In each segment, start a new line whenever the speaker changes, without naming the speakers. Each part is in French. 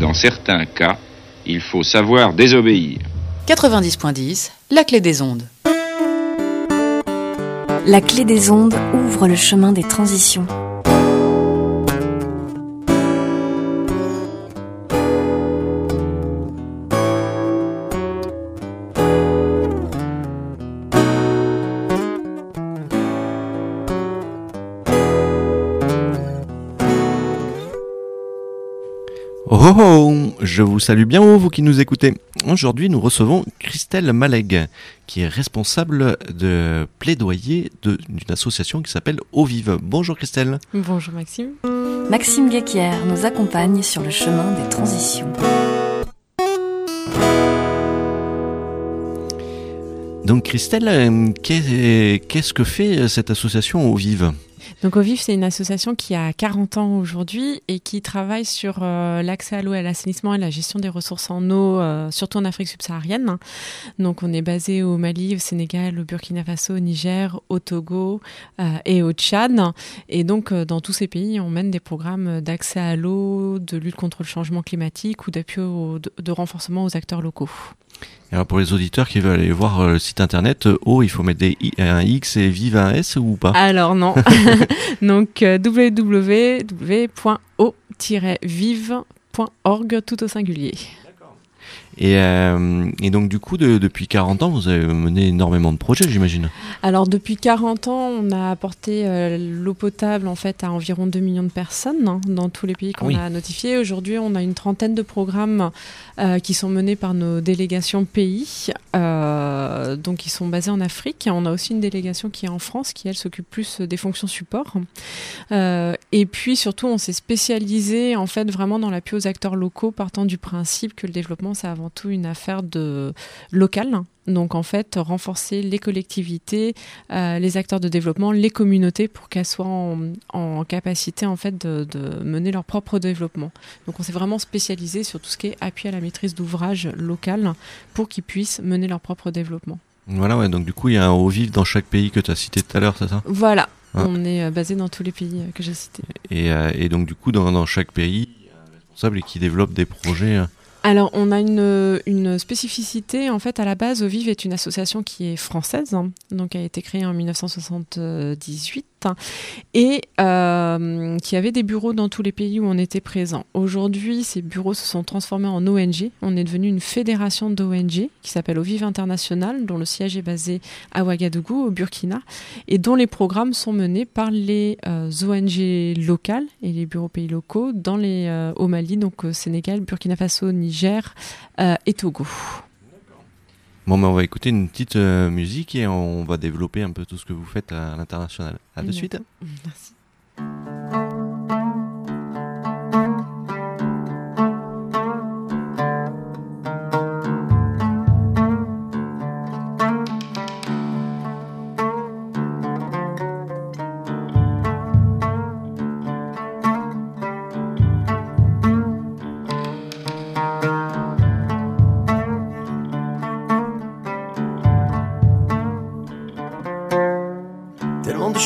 Dans certains cas, il faut savoir désobéir.
90.10, la clé des ondes.
La clé des ondes ouvre le chemin des transitions.
Je vous salue bien haut, vous qui nous écoutez. Aujourd'hui, nous recevons Christelle Maleg, qui est responsable de plaidoyer d'une association qui s'appelle Eau Vive. Bonjour Christelle.
Bonjour Maxime.
Maxime Guéquière nous accompagne sur le chemin des transitions.
Donc Christelle, euh, qu'est- qu'est-ce que fait cette association Eau Vive?
Donc Ovif, c'est une association qui a 40 ans aujourd'hui et qui travaille sur euh, l'accès à l'eau et à l'assainissement et la gestion des ressources en eau, euh, surtout en Afrique subsaharienne. Donc on est basé au Mali, au Sénégal, au Burkina Faso, au Niger, au Togo euh, et au Tchad. Et donc dans tous ces pays, on mène des programmes d'accès à l'eau, de lutte contre le changement climatique ou d'appui au- de renforcement aux acteurs locaux.
Alors pour les auditeurs qui veulent aller voir euh, le site internet, Eau, il faut mettre des I- un X et Vive un S ou pas?
Alors non. Donc euh, www.o-vive.org tout au singulier.
Et, euh, et donc du coup, de- depuis 40 ans, vous avez mené énormément de projets, j'imagine.
Alors depuis 40 ans, on a apporté euh, l'eau potable en fait à environ 2 millions de personnes hein, dans tous les pays qu'on
Oui.
a notifiés. Aujourd'hui, on a une trentaine de programmes euh, qui sont menés par nos délégations pays, euh, donc qui sont basés en Afrique. On a aussi une délégation qui est en France, qui elle s'occupe plus des fonctions support. Euh, et puis surtout, on s'est spécialisé en fait vraiment dans l'appui aux acteurs locaux, partant du principe que le développement c'est avant tout une affaire de local. Donc en fait, renforcer les collectivités, euh, les acteurs de développement, les communautés pour qu'elles soient en, en capacité en fait de, de mener leur propre développement. Donc on s'est vraiment spécialisé sur tout ce qui est appui à la maîtrise d'ouvrage local pour qu'ils puissent mener leur propre développement.
Voilà, ouais, donc du coup, il y a un Eau Vive dans chaque pays que tu as cité tout à l'heure, c'est ça?
Voilà,
Ah.
on est euh, basé dans tous les pays euh, que j'ai cités.
et, et donc du coup, dans, dans chaque pays, il y a un responsable qui développe des projets.
Alors, on a une, spécificité. En fait, à la base, Ovive est une association qui est française, hein, donc a été créée en 1978 hein, et euh, qui avait des bureaux dans tous les pays où on était présent. Aujourd'hui, ces bureaux se sont transformés en ONG. On est devenu une fédération d'ONG qui s'appelle Ovive International, dont le siège est basé à Ouagadougou, au Burkina, et dont les programmes sont menés par les euh, ONG locales et les bureaux pays locaux dans les, euh, au Mali, donc au Sénégal, Burkina Faso, Niger et Togo.
Bon, mais on va écouter une petite euh, musique et on va développer un peu tout ce que vous faites à l'international. À de suite.
Merci.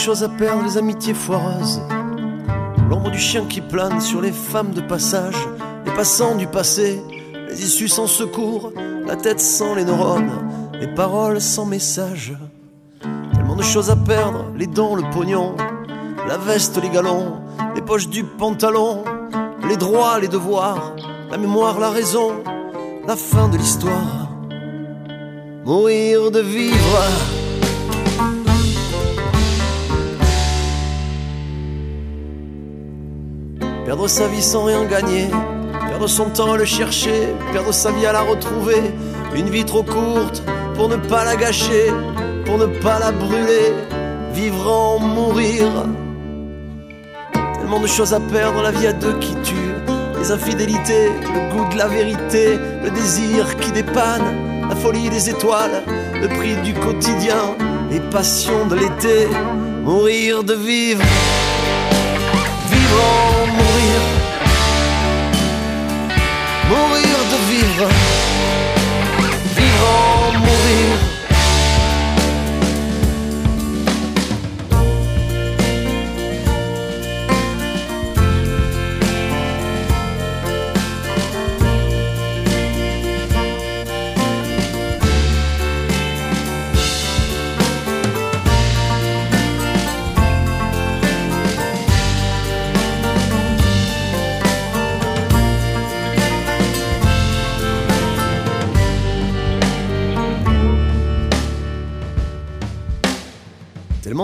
Choses à perdre, les amitiés foireuses. L'ombre du chien qui plane sur les femmes de passage, les passants du passé, les issues sans secours, la tête sans les neurones, les paroles sans message. Tellement de choses à perdre, les dents, le pognon, la veste, les galons, les poches du pantalon, les droits, les devoirs, la mémoire, la raison, la fin de l'histoire. Mourir de vivre. Perdre sa vie sans rien gagner, perdre son temps à le chercher, perdre sa vie à la retrouver, une vie trop courte pour ne pas la gâcher, pour ne pas la brûler, vivre en mourir. Tellement de choses à perdre, la vie à deux qui tue, les infidélités, le goût de la vérité, le désir qui dépanne, la folie des étoiles, le prix du quotidien, les passions de l'été, mourir de vivre. vivre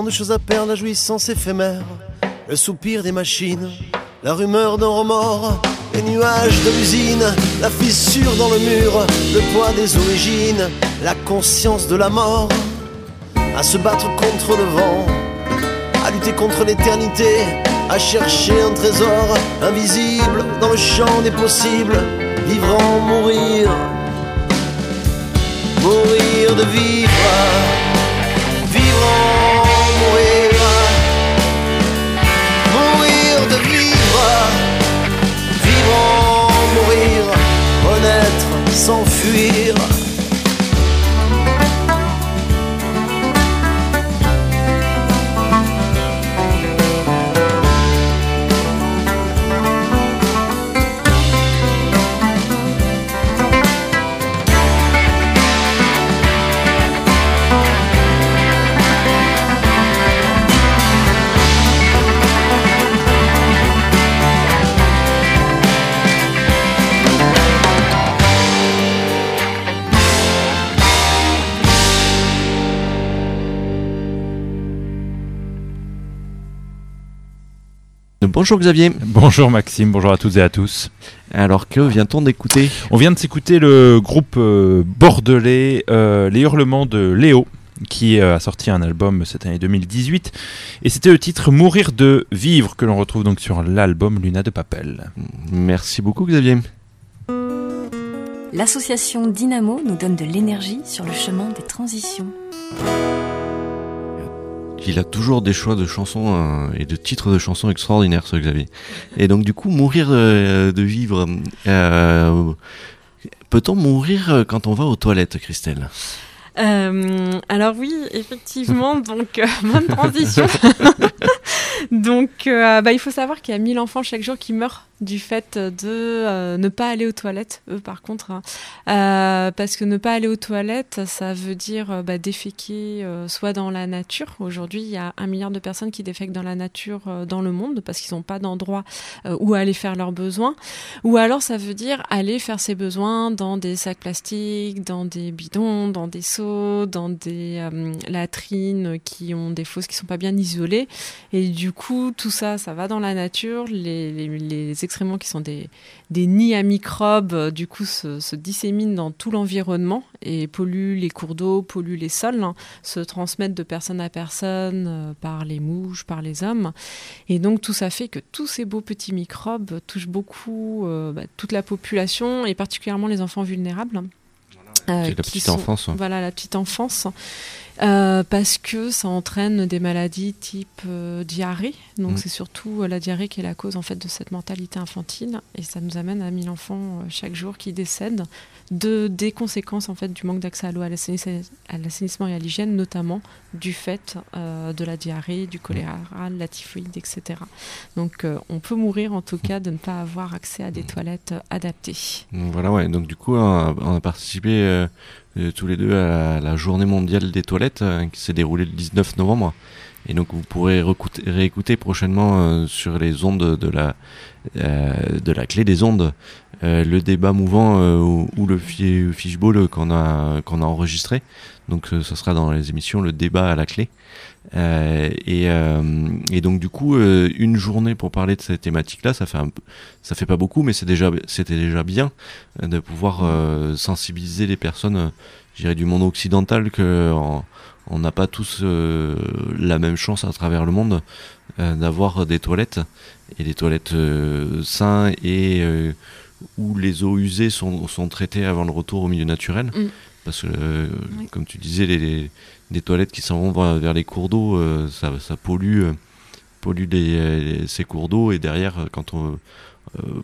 de choses à perdre, la jouissance éphémère, le soupir des machines, la rumeur d'un remords, les nuages de l'usine, la fissure dans le mur, le poids des origines, la conscience de la mort, à se battre contre le vent, à lutter contre l'éternité, à chercher un trésor invisible dans le champ des possibles, vivre en mourir, mourir de vivre, en mourir, mourir de vivre, vivre en mourir, renaître, s'enfuir.
Bonjour Xavier.
Bonjour Maxime, bonjour à toutes et à tous.
Alors que vient-on d'écouter?
On vient de s'écouter le groupe euh, bordelais euh, Les Hurlements de Léo qui euh, a sorti un album cette année 2018 et c'était le titre Mourir de vivre que l'on retrouve donc sur l'album Luna de Papel.
Merci beaucoup Xavier.
L'association Dynamo nous donne de l'énergie sur le chemin des transitions.
Il a toujours des choix de chansons euh, et de titres de chansons extraordinaires, ce Xavier. Et donc du coup, mourir euh, de vivre. euh, Peut-on mourir quand on va aux toilettes, Christelle?
Euh, alors oui, effectivement, donc euh, bonne transition. donc euh, bah, il faut savoir qu'il y a 1000 enfants chaque jour qui meurent du fait de euh, ne pas aller aux toilettes, eux par contre. hein. Euh, parce que ne pas aller aux toilettes, ça veut dire euh, bah, déféquer euh, soit dans la nature. Aujourd'hui, il y a un milliard de personnes qui défèquent dans la nature dans le monde parce qu'ils n'ont pas d'endroit où aller faire leurs besoins. Ou alors ça veut dire aller faire ses besoins dans des sacs plastiques, dans des bidons, dans des seaux, dans des latrines qui ont des fosses qui sont pas bien isolées. Et du coup, tout ça, ça va dans la nature. Les, les excréments qui sont des, des nids à microbes, euh, du coup, se, se disséminent dans tout l'environnement et polluent les cours d'eau, polluent les sols, hein, se transmettent de personne à personne euh, par les mouches, par les hommes. Et donc tout ça fait que tous ces beaux petits microbes touchent beaucoup euh, bah, toute la population et particulièrement les enfants vulnérables.
C'est la petite
sont-
enfance.
Voilà, la petite enfance. Euh, parce que ça entraîne des maladies type euh, diarrhée. Donc
Mm.
c'est surtout euh, la diarrhée qui est la cause en fait de cette mortalité infantile et ça nous amène à 1000 enfants chaque jour qui décèdent de des conséquences en fait du manque d'accès à l'eau, à l'assainissement et à l'hygiène, notamment du fait de la diarrhée, du choléra, de la typhoïde, etc. Donc on peut mourir en tout cas de ne pas avoir accès à des toilettes euh, adaptées.
Voilà, ouais. Donc du coup, on a, on a participé tous les deux à la, journée mondiale des toilettes euh, qui s'est déroulée le 19 novembre. Et donc vous pourrez réécouter prochainement euh, sur les ondes de la euh, de la clé des ondes euh, le débat mouvant euh, ou, ou le fi- fishbowl qu'on a qu'on a enregistré. Donc euh, ça sera dans les émissions le débat à la clé. Euh, et, euh, et donc du coup euh, une journée pour parler de cette thématique-là, ça fait ça fait pas beaucoup, mais c'est déjà c'était déjà bien de pouvoir sensibiliser les personnes, je dirais du monde occidental que on n'a pas tous la même chance à travers le monde d'avoir des toilettes et des toilettes sains et où les eaux usées sont, traitées avant le retour au milieu naturel.
Mm.
Parce que, euh,
Oui.
comme tu disais, les, toilettes qui s'en vont vers, vers les cours d'eau, euh, ça, ça pollue, euh, pollue les- les- ces cours d'eau. Et derrière, euh, quand on euh,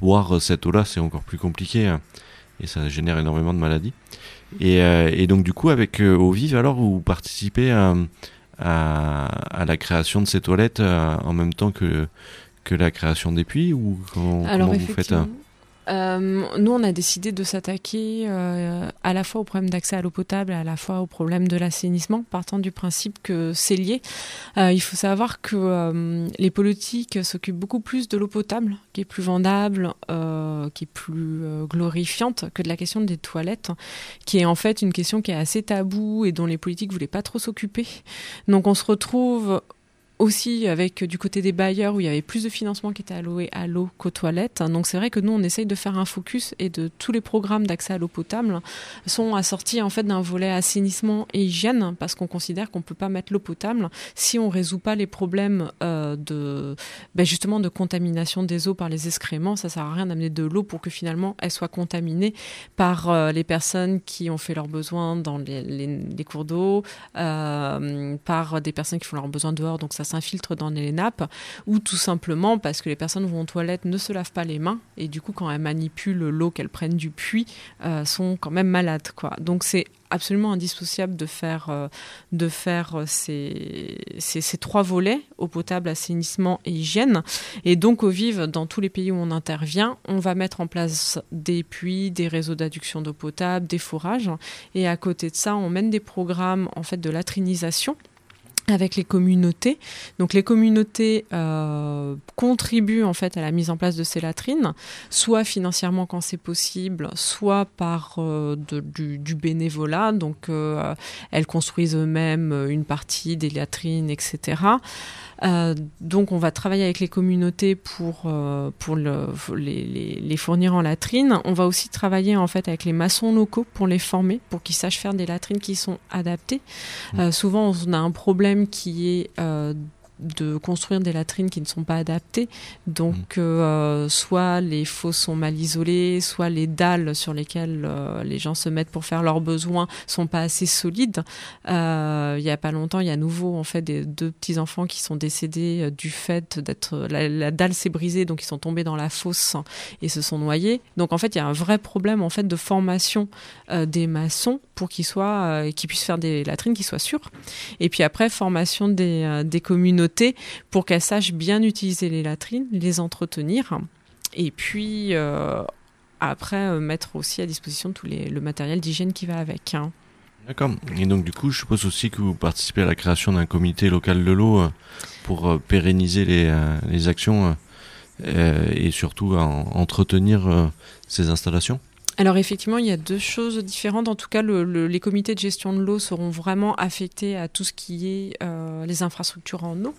boire cette eau-là, c'est encore plus compliqué. hein, et ça génère énormément de maladies. Et, euh, et donc, du coup, avec euh, Au Vive, alors, vous participez à, à, à la création de ces toilettes euh, en même temps que, que la création des puits ou comment,
Alors
comment vous faites hein?
Euh, nous on a décidé de s'attaquer euh, à la fois au problème d'accès à l'eau potable à la fois au problème de l'assainissement, partant du principe que c'est lié. Euh, il faut savoir que les politiques s'occupent beaucoup plus de l'eau potable, qui est plus vendable, qui est plus glorifiante que de la question des toilettes, qui est en fait une question qui est assez taboue et dont les politiques voulaient pas trop s'occuper. Donc on se retrouve aussi avec du côté des bailleurs où il y avait plus de financement qui était alloué à l'eau qu'aux toilettes. Donc c'est vrai que nous on essaye de faire un focus et de tous les programmes d'accès à l'eau potable sont assortis en fait d'un volet assainissement et hygiène parce qu'on considère qu'on peut pas mettre l'eau potable si on résout pas les problèmes euh, de ben justement de contamination des eaux par les excréments. Ça sert à rien d'amener de l'eau pour que finalement elle soit contaminée par euh, les personnes qui ont fait leurs besoins dans les, cours d'eau, euh, par des personnes qui font leurs besoins dehors. Donc ça s'infiltre dans les nappes, ou tout simplement parce que les personnes vont aux toilettes ne se lavent pas les mains, et du coup quand elles manipulent l'eau qu'elles prennent du puits, euh, sont quand même malades. Quoi. Donc c'est absolument indissociable de faire, euh, de faire euh, ces, ces, trois volets, eau potable, assainissement et hygiène. Et donc au VIV, dans tous les pays où on intervient, on va mettre en place des puits, des réseaux d'adduction d'eau potable, des forages. Et à côté de ça, on mène des programmes en fait de latrinisation avec les communautés. Donc les communautés euh, contribuent en fait à la mise en place de ces latrines, soit financièrement quand c'est possible, soit par euh, du, bénévolat. Donc euh, elles construisent eux-mêmes une partie des latrines, etc. Donc on va travailler avec les communautés pour, pour le, les, les, fournir en latrines. On va aussi travailler en fait avec les maçons locaux pour les former, pour qu'ils sachent faire des latrines qui sont adaptées. Souvent on a un problème qui est de construire des latrines qui ne sont pas adaptées. Donc, mmh. euh, soit les fosses sont mal isolées, soit les dalles sur lesquelles euh, les gens se mettent pour faire leurs besoins sont pas assez solides. Euh, il y a pas longtemps, il y a à nouveau en fait des deux petits enfants qui sont décédés du fait d'être la, la, dalle s'est brisée, donc ils sont tombés dans la fosse et se sont noyés. Donc en fait, il y a un vrai problème en fait de formation des maçons pour qu'ils soient, qu'ils puissent faire des latrines qui soient sûres. Et puis après, formation des, des communautés pour qu'elles sachent bien utiliser les latrines, les entretenir, et puis euh, après euh, mettre aussi à disposition tout les, le matériel d'hygiène qui va avec. Hein.
D'accord. Et donc du coup, je suppose aussi que vous participez à la création d'un comité local de l'eau euh, pour pérenniser les, les actions et surtout entretenir ces installations
alors effectivement, il y a deux choses différentes. En tout cas, le, le, les comités de gestion de l'eau seront vraiment affectés à tout ce qui est euh, les infrastructures en eau,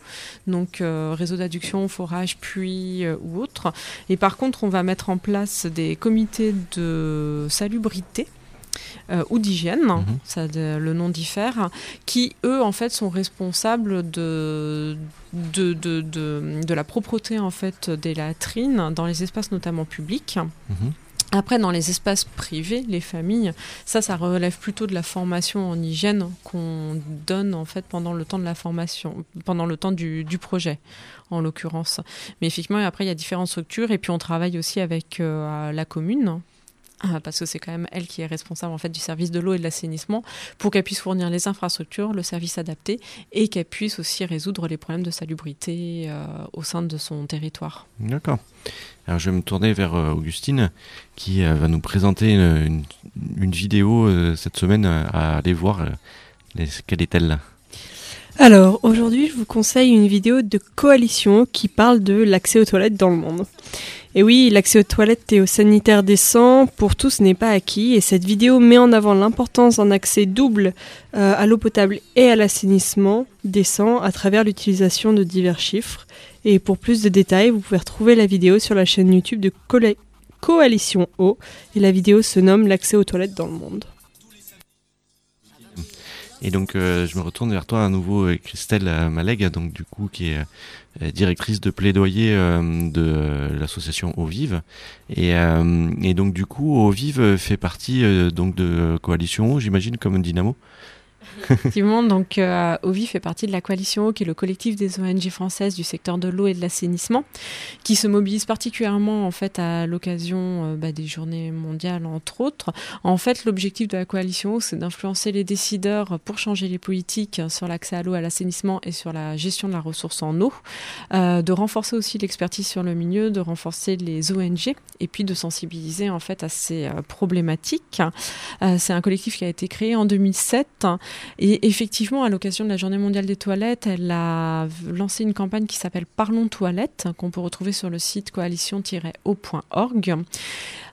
donc euh, réseau d'adduction, forage, puits euh, ou autre. Et par contre, on va mettre en place des comités de salubrité. Euh, ou d'hygiène, mmh. ça de, le nom diffère, qui eux en fait sont responsables de de, de, de, de la propreté en fait des latrines dans les espaces notamment publics. Mmh. Après, dans les espaces privés, les familles, ça, ça relève plutôt de la formation en hygiène qu'on donne en fait pendant le temps de la formation, pendant le temps du, projet, en l'occurrence. Mais effectivement, après, il y a différentes structures et puis on travaille aussi avec euh, la commune parce que c'est quand même elle qui est responsable en fait du service de l'eau et de l'assainissement pour qu'elle puisse fournir les infrastructures, le service adapté et qu'elle puisse aussi résoudre les problèmes de salubrité euh, au sein de son territoire.
D'accord. Alors je vais me tourner vers euh, Augustine qui euh, va nous présenter une, une, une vidéo euh, cette semaine à aller voir. Les, quelle est-elle?
Alors, aujourd'hui, je vous conseille une vidéo de coalition qui parle de l'accès aux toilettes dans le monde. Et oui, l'accès aux toilettes et aux sanitaires décents pour tous n'est pas acquis et cette vidéo met en avant l'importance d'un accès double euh, à l'eau potable et à l'assainissement décent à travers l'utilisation de divers chiffres. Et pour plus de détails, vous pouvez retrouver la vidéo sur la chaîne YouTube de Co Coalition Eau et la vidéo se nomme L'accès aux toilettes dans le monde.
Et donc, euh, je me retourne vers toi à nouveau, euh, Christelle Maleg, donc du coup, qui est euh, directrice de plaidoyer euh, de euh, l'association Eau Vive. Et, euh, et, donc, du coup, Eau Vive fait partie donc de Coalition, j'imagine, comme Dynamo?
Effectivement, donc euh, OVI fait partie de la coalition eau, qui est le collectif des ONG françaises du secteur de l'eau et de l'assainissement, qui se mobilise particulièrement en fait à l'occasion euh, bah, des journées mondiales entre autres. En fait, l'objectif de la coalition c'est d'influencer les décideurs pour changer les politiques sur l'accès à l'eau, à l'assainissement et sur la gestion de la ressource en eau, euh, de renforcer aussi l'expertise sur le milieu, de renforcer les ONG et puis de sensibiliser en fait à ces problématiques. C'est un collectif qui a été créé en 2007 Et effectivement, à l'occasion de la Journée mondiale des toilettes, elle a lancé une campagne qui s'appelle Parlons toilettes, qu'on peut retrouver sur le site coalition-o.org.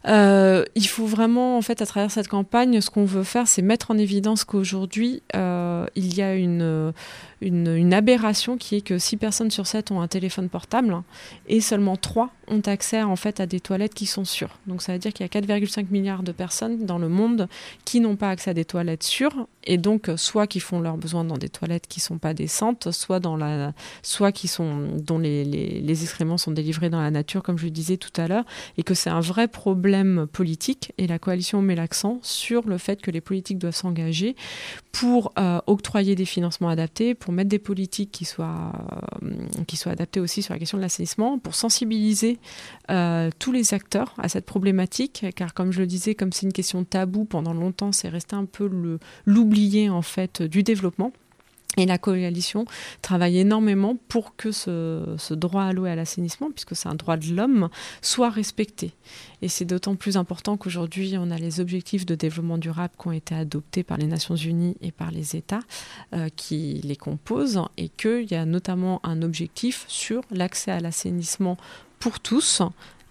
Euh, il faut vraiment, en fait, à travers cette campagne, ce qu'on veut faire, c'est mettre en évidence qu'aujourd'hui, euh, il y a une, une, aberration qui est que 6 personnes sur 7 ont un téléphone portable et seulement 3 ont accès en fait à des toilettes qui sont sûres. Donc ça veut dire qu'il y a 4,5 milliards de personnes dans le monde qui n'ont pas accès à des toilettes sûres et donc soit qui font leurs besoins dans des toilettes qui sont pas décentes, soit dans la, soit qui sont dont les, les, les excréments sont délivrés dans la nature, comme je le disais tout à l'heure, et que c'est un vrai problème politique. Et la coalition met l'accent sur le fait que les politiques doivent s'engager pour euh, octroyer des financements adaptés, pour mettre des politiques qui soient euh, qui soient adaptées aussi sur la question de l'assainissement, pour sensibiliser euh, tous les acteurs à cette problématique, car comme je le disais, comme c'est une question tabou pendant longtemps, c'est resté un peu l'oublié en fait du développement. Et la coalition travaille énormément pour que ce, droit à l'eau et à l'assainissement, puisque c'est un droit de l'homme, soit respecté. Et c'est d'autant plus important qu'aujourd'hui, on a les objectifs de développement durable qui ont été adoptés par les Nations Unies et par les États euh, qui les composent, et qu'il y a notamment un objectif sur l'accès à l'assainissement pour tous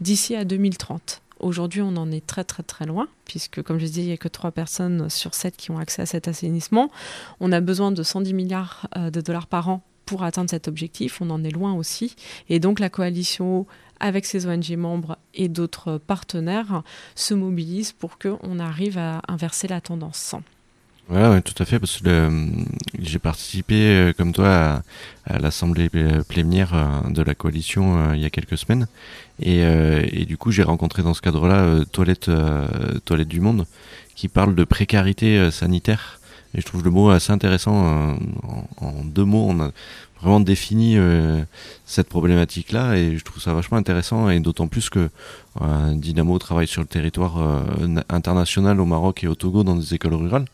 d'ici à 2030. Aujourd'hui, on en est très très très loin, puisque comme je disais, il n'y a que 3 personnes sur 7 qui ont accès à cet assainissement. On a besoin de 110 milliards de dollars par an pour atteindre cet objectif. On en est loin aussi. Et donc la coalition, avec ses ONG membres et d'autres partenaires, se mobilise pour qu'on arrive à inverser la tendance.
Ouais, ouais, tout à fait, parce que j'ai participé, euh, comme toi, à, à l'assemblée plénière euh, de la coalition euh, il y a quelques semaines, et, et du coup, j'ai rencontré dans ce cadre-là Toilette, Toilette du Monde, qui parle de précarité sanitaire. Et je trouve le mot assez intéressant. En, en deux mots, on a vraiment défini cette problématique-là, et je trouve ça vachement intéressant, et d'autant plus que Dynamo travaille sur le territoire international au Maroc et au Togo dans des écoles rurales,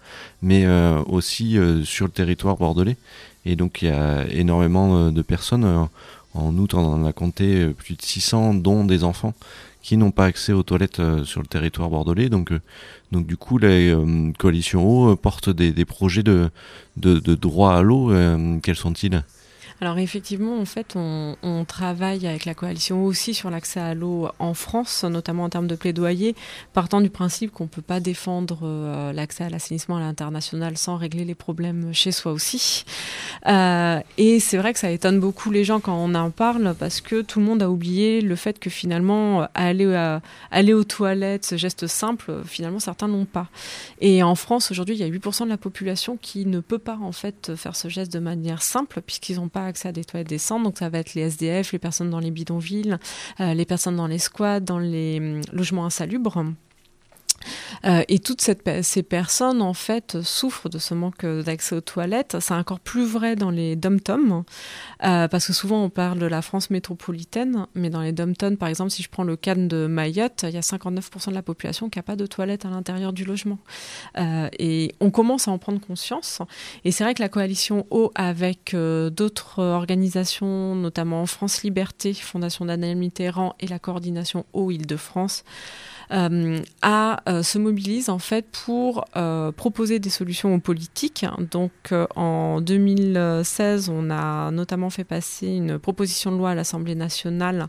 mais aussi sur le territoire bordelais. Et donc il y a énormément de personnes. En août, on en a compté plus de 600, dont des enfants qui n'ont pas accès aux toilettes sur le territoire bordelais. Donc, donc du coup, la coalition eau porte des, projets de, de droit à l'eau. quels sont-ils?
Alors effectivement, en fait, on, travaille avec la coalition aussi sur l'accès à l'eau en France, notamment en termes de plaidoyer, partant du principe qu'on ne peut pas défendre euh, l'accès à l'assainissement à l'international sans régler les problèmes chez soi aussi. Euh, et c'est vrai que ça étonne beaucoup les gens quand on en parle, parce que tout le monde a oublié le fait que finalement, aller, à, aller aux toilettes, ce geste simple, finalement, certains n'ont pas. Et en France, aujourd'hui, il y a 8% de la population qui ne peut pas en fait faire ce geste de manière simple, puisqu'ils n'ont pas accès à des toilettes décentes. Donc ça va être les SDF, les personnes dans les bidonvilles, euh, les personnes dans les squats, dans les euh, logements insalubres. Euh, et toutes ces personnes, en fait, souffrent de ce manque d'accès aux toilettes. C'est encore plus vrai dans les dom-toms, euh, parce que souvent on parle de la France métropolitaine, mais dans les dom-toms, par exemple, si je prends le cas de Mayotte, il y a 59% de la population qui n'a pas de toilettes à l'intérieur du logement. Euh, et on commence à en prendre conscience. Et c'est vrai que la coalition eau, avec d'autres organisations, notamment France Liberté, Fondation Daniel Mitterrand et la coordination eau Île-de-France, euh, à, euh, se mobilise en fait pour euh, proposer des solutions politiques. Donc en 2016, on a notamment fait passer une proposition de loi à l'Assemblée nationale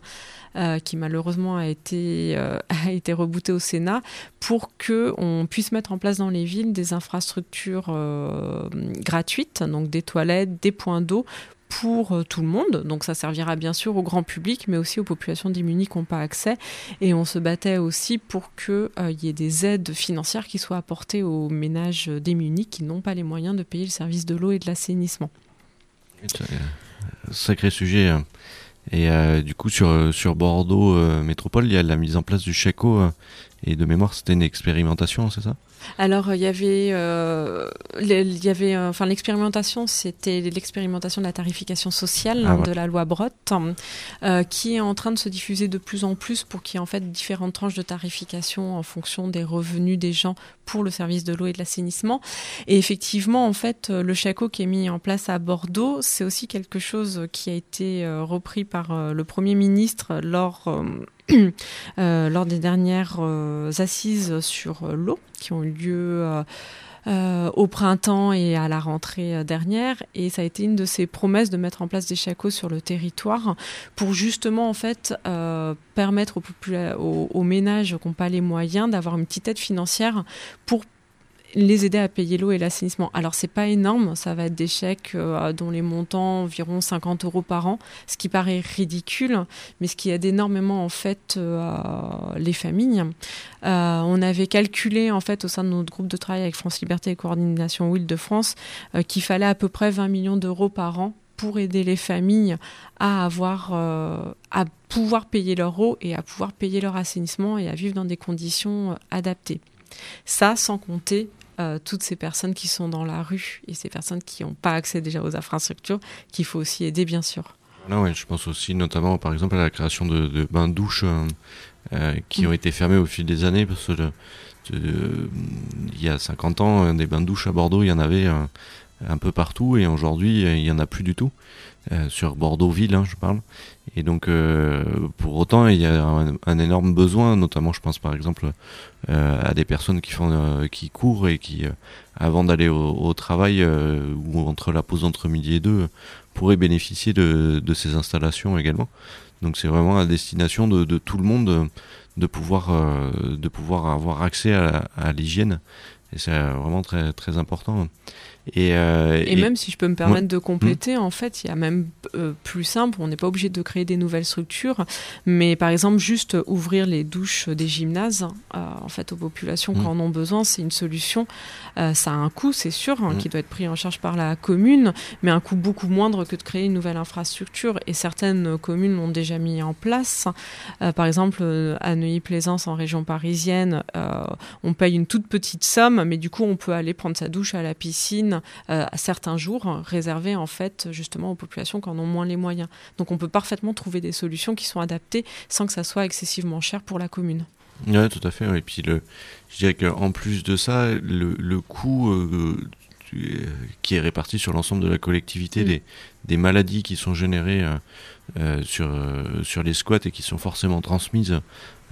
euh, qui malheureusement a été, euh, a rebootée au Sénat pour que on puisse mettre en place dans les villes des infrastructures euh, gratuites, donc des toilettes, des points d'eau pour tout le monde. Donc ça servira bien sûr au grand public, mais aussi aux populations démunies qui n'ont pas accès. Et on se battait aussi pour qu'il euh, y ait des aides financières qui soient apportées aux ménages démunis qui n'ont pas les moyens de payer le service de l'eau et de l'assainissement.
Sacré sujet. Hein. Et euh, du coup, sur, sur Bordeaux euh, Métropole, il y a la mise en place du chèque eau. Et de mémoire, c'était une expérimentation, c'est ça?
Alors il y avait, euh, il y avait, euh, enfin l'expérimentation, c'était l'expérimentation de la tarification sociale ah ouais. de la loi Brotte, euh, qui est en train de se diffuser de plus en plus pour qu'il y ait en fait différentes tranches de tarification en fonction des revenus des gens pour le service de l'eau et de l'assainissement. Et effectivement, en fait, le chaco qui est mis en place à Bordeaux, c'est aussi quelque chose qui a été repris par le Premier ministre lors lors des dernières euh, assises sur l'eau qui ont eu lieu euh, euh, au printemps et à la rentrée euh, dernière. Et ça a été une de ses promesses de mettre en place des chacos sur le territoire pour justement en fait euh, permettre aux, aux, aux ménages qui n'ont pas les moyens d'avoir une petite aide financière pour les aider à payer l'eau et l'assainissement. Alors c'est pas énorme, ça va être des chèques euh, dont les montants environ 50 euros par an, ce qui paraît ridicule, mais ce qui aide énormément en fait euh, les familles. Euh, on avait calculé en fait au sein de notre groupe de travail avec France Liberté et Coordination Will de France qu'il fallait à peu près 20 millions d'euros par an pour aider les familles à avoir à pouvoir payer leur eau et à pouvoir payer leur assainissement et à vivre dans des conditions adaptées. Ça sans compter euh, toutes ces personnes qui sont dans la rue et ces personnes qui n'ont pas accès déjà aux infrastructures, qu'il faut aussi aider, bien sûr.
Ouais, je pense aussi notamment, par exemple, à la création de, de bains-douches euh, euh, qui mmh. ont été fermés au fil des années, parce que de, de, il y a 50 ans, des bains-douches à Bordeaux, il y en avait un, un peu partout, et aujourd'hui, il n'y en a plus du tout. Euh, sur Bordeaux-Ville, hein, je parle. Et donc, euh, pour autant, il y a un, énorme besoin, notamment, je pense par exemple euh, à des personnes qui font, euh, qui courent et qui, euh, avant d'aller au, au, travail ou entre la pause entre midi et deux, pourraient bénéficier de, de ces installations également. Donc, c'est vraiment à destination de, de, tout le monde de pouvoir, de pouvoir avoir accès à, à l'hygiène. Et c'est vraiment très, très important.
Et, euh, et, et, même si je peux me permettre ouais. de compléter, en fait, il y a même euh, plus simple. On n'est pas obligé de créer des nouvelles structures, mais par exemple juste ouvrir les douches des gymnases, euh, en fait, aux populations mmh. qui en ont besoin, c'est une solution. Ça a un coût, c'est sûr, hein, mmh. qui doit être pris en charge par la commune, mais un coût beaucoup moindre que de créer une nouvelle infrastructure. Et certaines communes l'ont déjà mis en place. Par exemple, à Neuilly-Plaisance, en région parisienne, on paye une toute petite somme, mais du coup, on peut aller prendre sa douche à la piscine euh, à certains jours réservés en fait justement aux populations qui en ont moins les moyens. Donc on peut parfaitement trouver des solutions qui sont adaptées sans que ça soit excessivement cher pour la commune.
Oui, tout à fait. Et puis le, je dirais qu'en plus de ça, le, le coût euh, qui est réparti sur l'ensemble de la collectivité, mmh. des, des, maladies qui sont générées euh, euh, sur, sur les squats et qui sont forcément transmises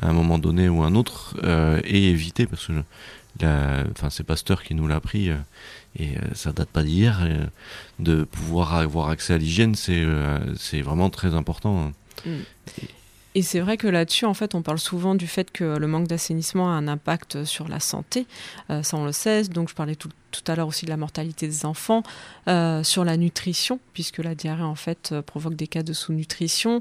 à un moment donné ou à un autre, est évité parce que enfin c'est Pasteur qui nous l'a appris euh, et euh, ça date pas d'hier euh, de pouvoir avoir accès à l'hygiène c'est c'est vraiment très important
mm. Et c'est vrai que là-dessus, en fait, on parle souvent du fait que le manque d'assainissement a un impact sur la santé. Euh, ça, on le sait. Donc, je parlais tout, tout à l'heure aussi de la mortalité des enfants, euh, sur la nutrition, puisque la diarrhée, en fait, euh, provoque des cas de sous-nutrition,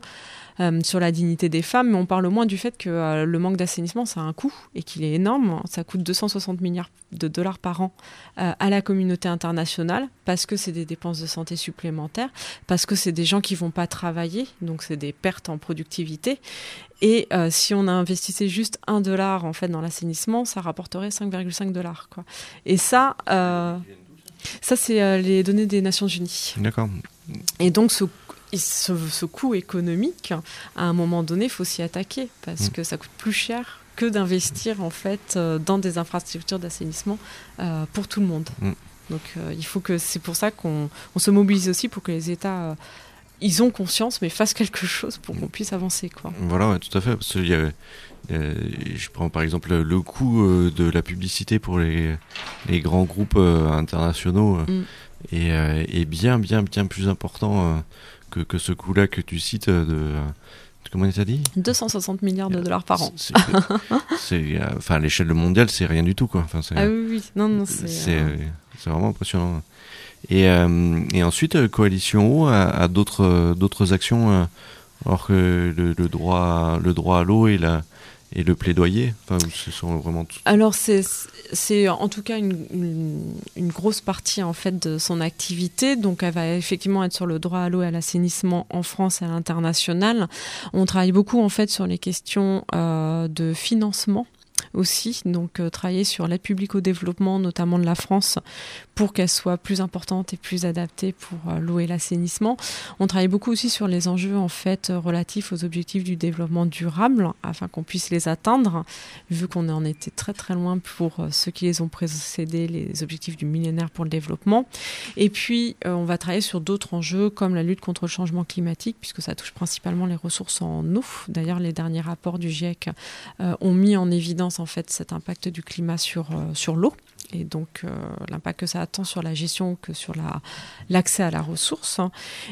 euh, sur la dignité des femmes. Mais on parle moins du fait que le manque d'assainissement, ça a un coût et qu'il est énorme. Ça coûte 260 milliards de dollars par an à la communauté internationale, parce que c'est des dépenses de santé supplémentaires, parce que c'est des gens qui vont pas travailler, donc c'est des pertes en productivité. Et euh, si on investissait juste un dollar en fait dans l'assainissement, ça rapporterait 5,5 dollars. Quoi. Et ça, euh, ça c'est euh, les données des Nations Unies.
D'accord.
Et donc ce, ce, ce, coût économique, à un moment donné, il faut s'y attaquer parce mmh. que ça coûte plus cher que d'investir en fait dans des infrastructures d'assainissement pour tout le monde. Mmh. Donc il faut que c'est pour ça qu'on se mobilise aussi pour que les États ils ont conscience, mais fassent quelque chose pour qu'on puisse avancer. Quoi.
Voilà, ouais, tout à fait. Parce que euh, je prends par exemple le coût euh, de la publicité pour les, les grands groupes euh, internationaux mm. est, euh, est, bien, bien, bien plus important euh, que, que ce coût-là que tu cites de. Comment tu as dit
260 milliards de dollars par an.
C'est, enfin, à l'échelle mondiale, c'est rien du tout, quoi. Enfin,
ah oui, oui, non, non, c'est.
C'est vraiment impressionnant. Et, euh, et ensuite, euh, Coalition Eau a, d'autres euh, d'autres actions, alors que le, droit le droit à l'eau et la et le plaidoyer enfin, ce sont vraiment tout...
alors c'est c'est en tout cas une, une, grosse partie en fait de son activité. Donc elle va effectivement être sur le droit à l'eau et à l'assainissement en France et à l'international. On travaille beaucoup en fait sur les questions de financement aussi, donc euh, travailler sur l'aide publique au développement, notamment de la France, pour qu'elle soit plus importante et plus adaptée pour euh, l'eau et l'assainissement. On travaille beaucoup aussi sur les enjeux en fait relatifs aux objectifs du développement durable, afin qu'on puisse les atteindre, vu qu'on en était très très loin pour euh, ceux qui les ont précédés, les objectifs du millénaire pour le développement. Et puis, euh, on va travailler sur d'autres enjeux comme la lutte contre le changement climatique, puisque ça touche principalement les ressources en eau. D'ailleurs, les derniers rapports du GIEC euh, ont mis en évidence en fait cet impact du climat sur, euh, sur l'eau. et donc euh, l'impact que ça a tant sur la gestion que sur la, l'accès à la ressource.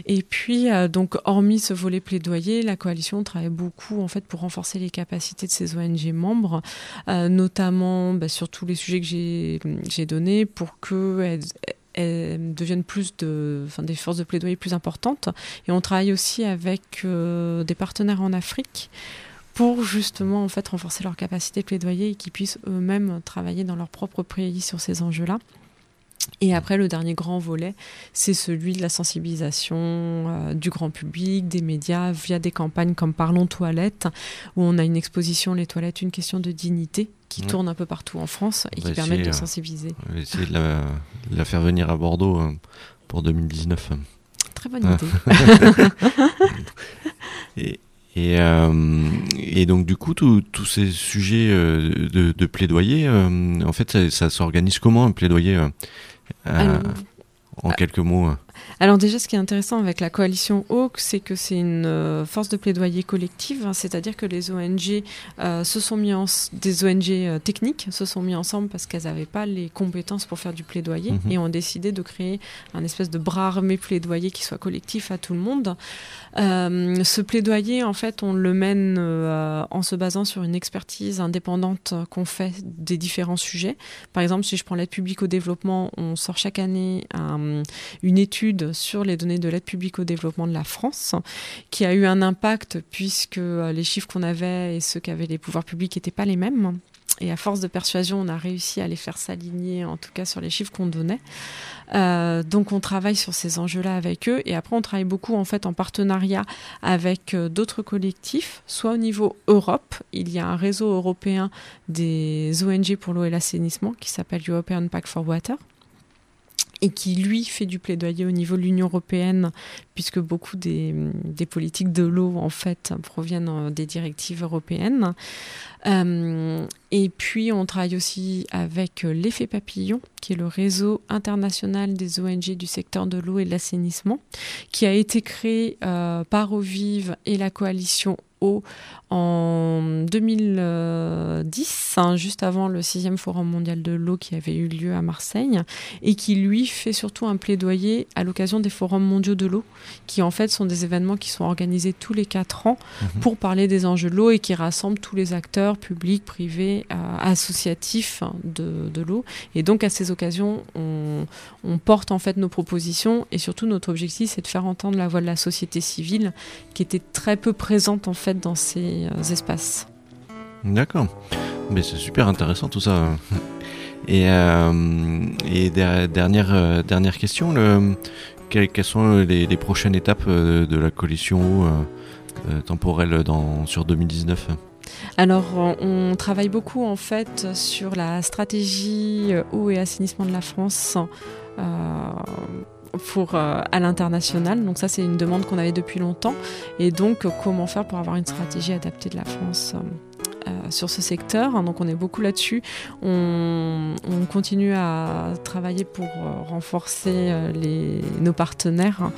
Et puis, euh, donc, hormis ce volet plaidoyer, la coalition travaille beaucoup en fait pour renforcer les capacités de ces ONG membres, notamment bah, sur tous les sujets que j'ai, j'ai donnés pour qu'elles elles deviennent plus de, enfin, des forces de plaidoyer plus importantes. Et on travaille aussi avec des partenaires en Afrique pour justement en fait renforcer leur capacité de plaidoyer et qu'ils puissent eux-mêmes travailler dans leur propre pays sur ces enjeux-là. Et après, le dernier grand volet, c'est celui de la sensibilisation euh, du grand public, des médias, via des campagnes comme Parlons Toilettes, où on a une exposition Les toilettes, une question de dignité, qui
Mmh.
tourne un peu partout en France et qui permettent de
euh,
sensibiliser.
On va essayer de la, de la faire venir à Bordeaux euh, pour 2019.
Très bonne
Ah.
idée.
Et, et, euh, et donc du coup, tous ces sujets euh, de, de plaidoyer, euh, en fait, ça, ça s'organise comment un plaidoyer En quelques mots.
Alors déjà, ce qui est intéressant avec la coalition Hawk, c'est que c'est une euh, force de plaidoyer collective, hein, c'est-à-dire que les ONG euh, se sont mis en, des ONG euh, techniques se sont mis ensemble parce qu'elles n'avaient pas les compétences pour faire du plaidoyer
Mhm.
et ont décidé de créer un espèce de bras armé plaidoyer qui soit collectif à tout le monde. Euh, ce plaidoyer, en fait, on le mène en se basant sur une expertise indépendante qu'on fait des différents sujets. Par exemple, si je prends l'aide publique au développement, on sort chaque année un- une étude sur les données de l'aide publique au développement de la France, qui a eu un impact puisque euh, les chiffres qu'on avait et ceux qu'avaient les pouvoirs publics n'étaient pas les mêmes. Et à force de persuasion, on a réussi à les faire s'aligner, en tout cas sur les chiffres qu'on donnait. Euh, donc on travaille sur ces enjeux-là avec eux et après on travaille beaucoup en fait en partenariat avec euh, d'autres collectifs, soit au niveau Europe, il y a un réseau européen des ONG pour l'eau et l'assainissement qui s'appelle European Pact for Water et qui lui fait du plaidoyer au niveau de l'Union européenne puisque beaucoup des, politiques de l'eau en fait proviennent euh, des directives européennes. Euh, et puis on travaille aussi avec euh, l'effet papillon, qui est le réseau international des ONG du secteur de l'eau et de l'assainissement, qui a été créé par Ovive et la coalition Eau en 2010, hein, juste avant le 6e Forum mondial de l'eau qui avait eu lieu à Marseille, et qui lui fait surtout un plaidoyer à l'occasion des forums mondiaux de l'eau, qui en fait sont des événements qui sont organisés tous les quatre ans
Mhm.
pour parler des enjeux de l'eau et qui rassemblent tous les acteurs publics, privés, euh, associatifs de, de l'eau. Et donc à ces occasions, on, on porte en fait nos propositions et surtout notre objectif, c'est de faire entendre la voix de la société civile qui était très peu présente en fait dans ces euh, espaces.
D'accord. Mais c'est super intéressant tout ça. Et, euh, et der- dernière, euh, dernière question, le, quelles, sont les, les prochaines étapes euh, de la coalition euh, euh, temporelle sur 2019
Alors, on travaille beaucoup en fait sur la stratégie euh, eau et assainissement de la France euh, pour euh, à l'international. Donc ça, c'est une demande qu'on avait depuis longtemps. Et donc, euh, comment faire pour avoir une stratégie adaptée de la France euh, euh, sur ce secteur. Donc on est beaucoup là-dessus. On, on continue à travailler pour euh, renforcer euh, nos partenaires.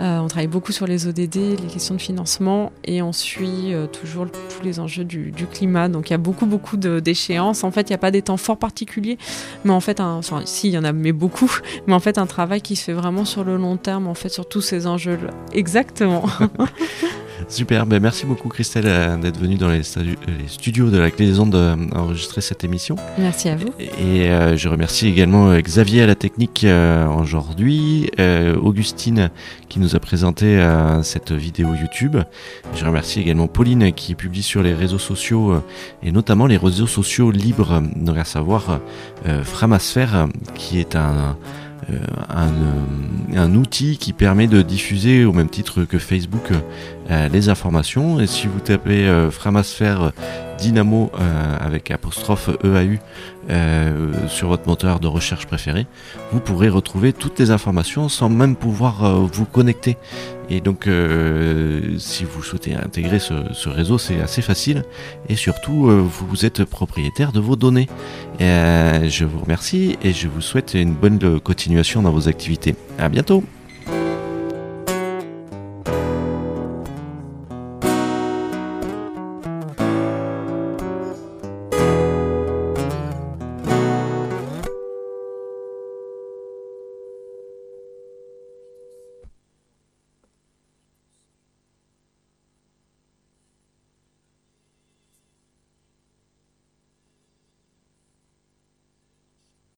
Euh, on travaille beaucoup sur les ODD, les questions de financement, et on suit euh, toujours tous les enjeux du, climat. Donc il y a beaucoup, beaucoup d'échéances. En fait, il n'y a pas des temps forts particuliers, mais en fait, un- si, il y en a, mais beaucoup. Mais en fait, un travail qui se fait vraiment sur le long terme, en fait, sur tous ces enjeux. Exactement.
Super, ben merci beaucoup Christelle euh, d'être venue dans les, euh, les studios de la Clé des Ondes euh, enregistrer cette émission.
Merci à vous.
Et euh, je remercie également Xavier à la technique euh, aujourd'hui, euh, Augustine qui nous a présenté cette vidéo YouTube. Je remercie également Pauline qui publie sur les réseaux sociaux et notamment les réseaux sociaux libres, à savoir Framasphère qui est un un, un outil qui permet de diffuser au même titre que Facebook les informations et si vous tapez euh, Framasphère Dynamo euh, avec apostrophe EAU euh, sur votre moteur de recherche préféré, vous pourrez retrouver toutes les informations sans même pouvoir euh, vous connecter. Et donc, euh, si vous souhaitez intégrer ce, ce réseau, c'est assez facile. Et surtout, euh, vous êtes propriétaire de vos données. Euh, je vous remercie et je vous souhaite une bonne continuation dans vos activités. À bientôt.